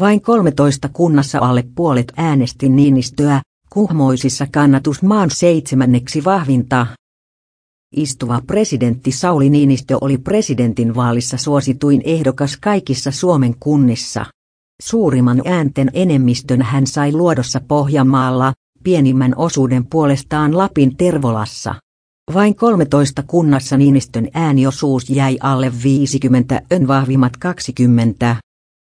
Vain 13 kunnassa alle puolet äänesti Niinistöä, kuhmoisissa kannatus maan seitsemänneksi vahvinta. Istuva presidentti Sauli Niinistö oli presidentin vaalissa suosituin ehdokas kaikissa Suomen kunnissa. Suurimman äänten enemmistön hän sai luodossa Pohjanmaalla, pienimmän osuuden puolestaan Lapin Tervolassa. Vain 13 kunnassa Niinistön ääniosuus jäi alle 50, ön vahvimmat 20.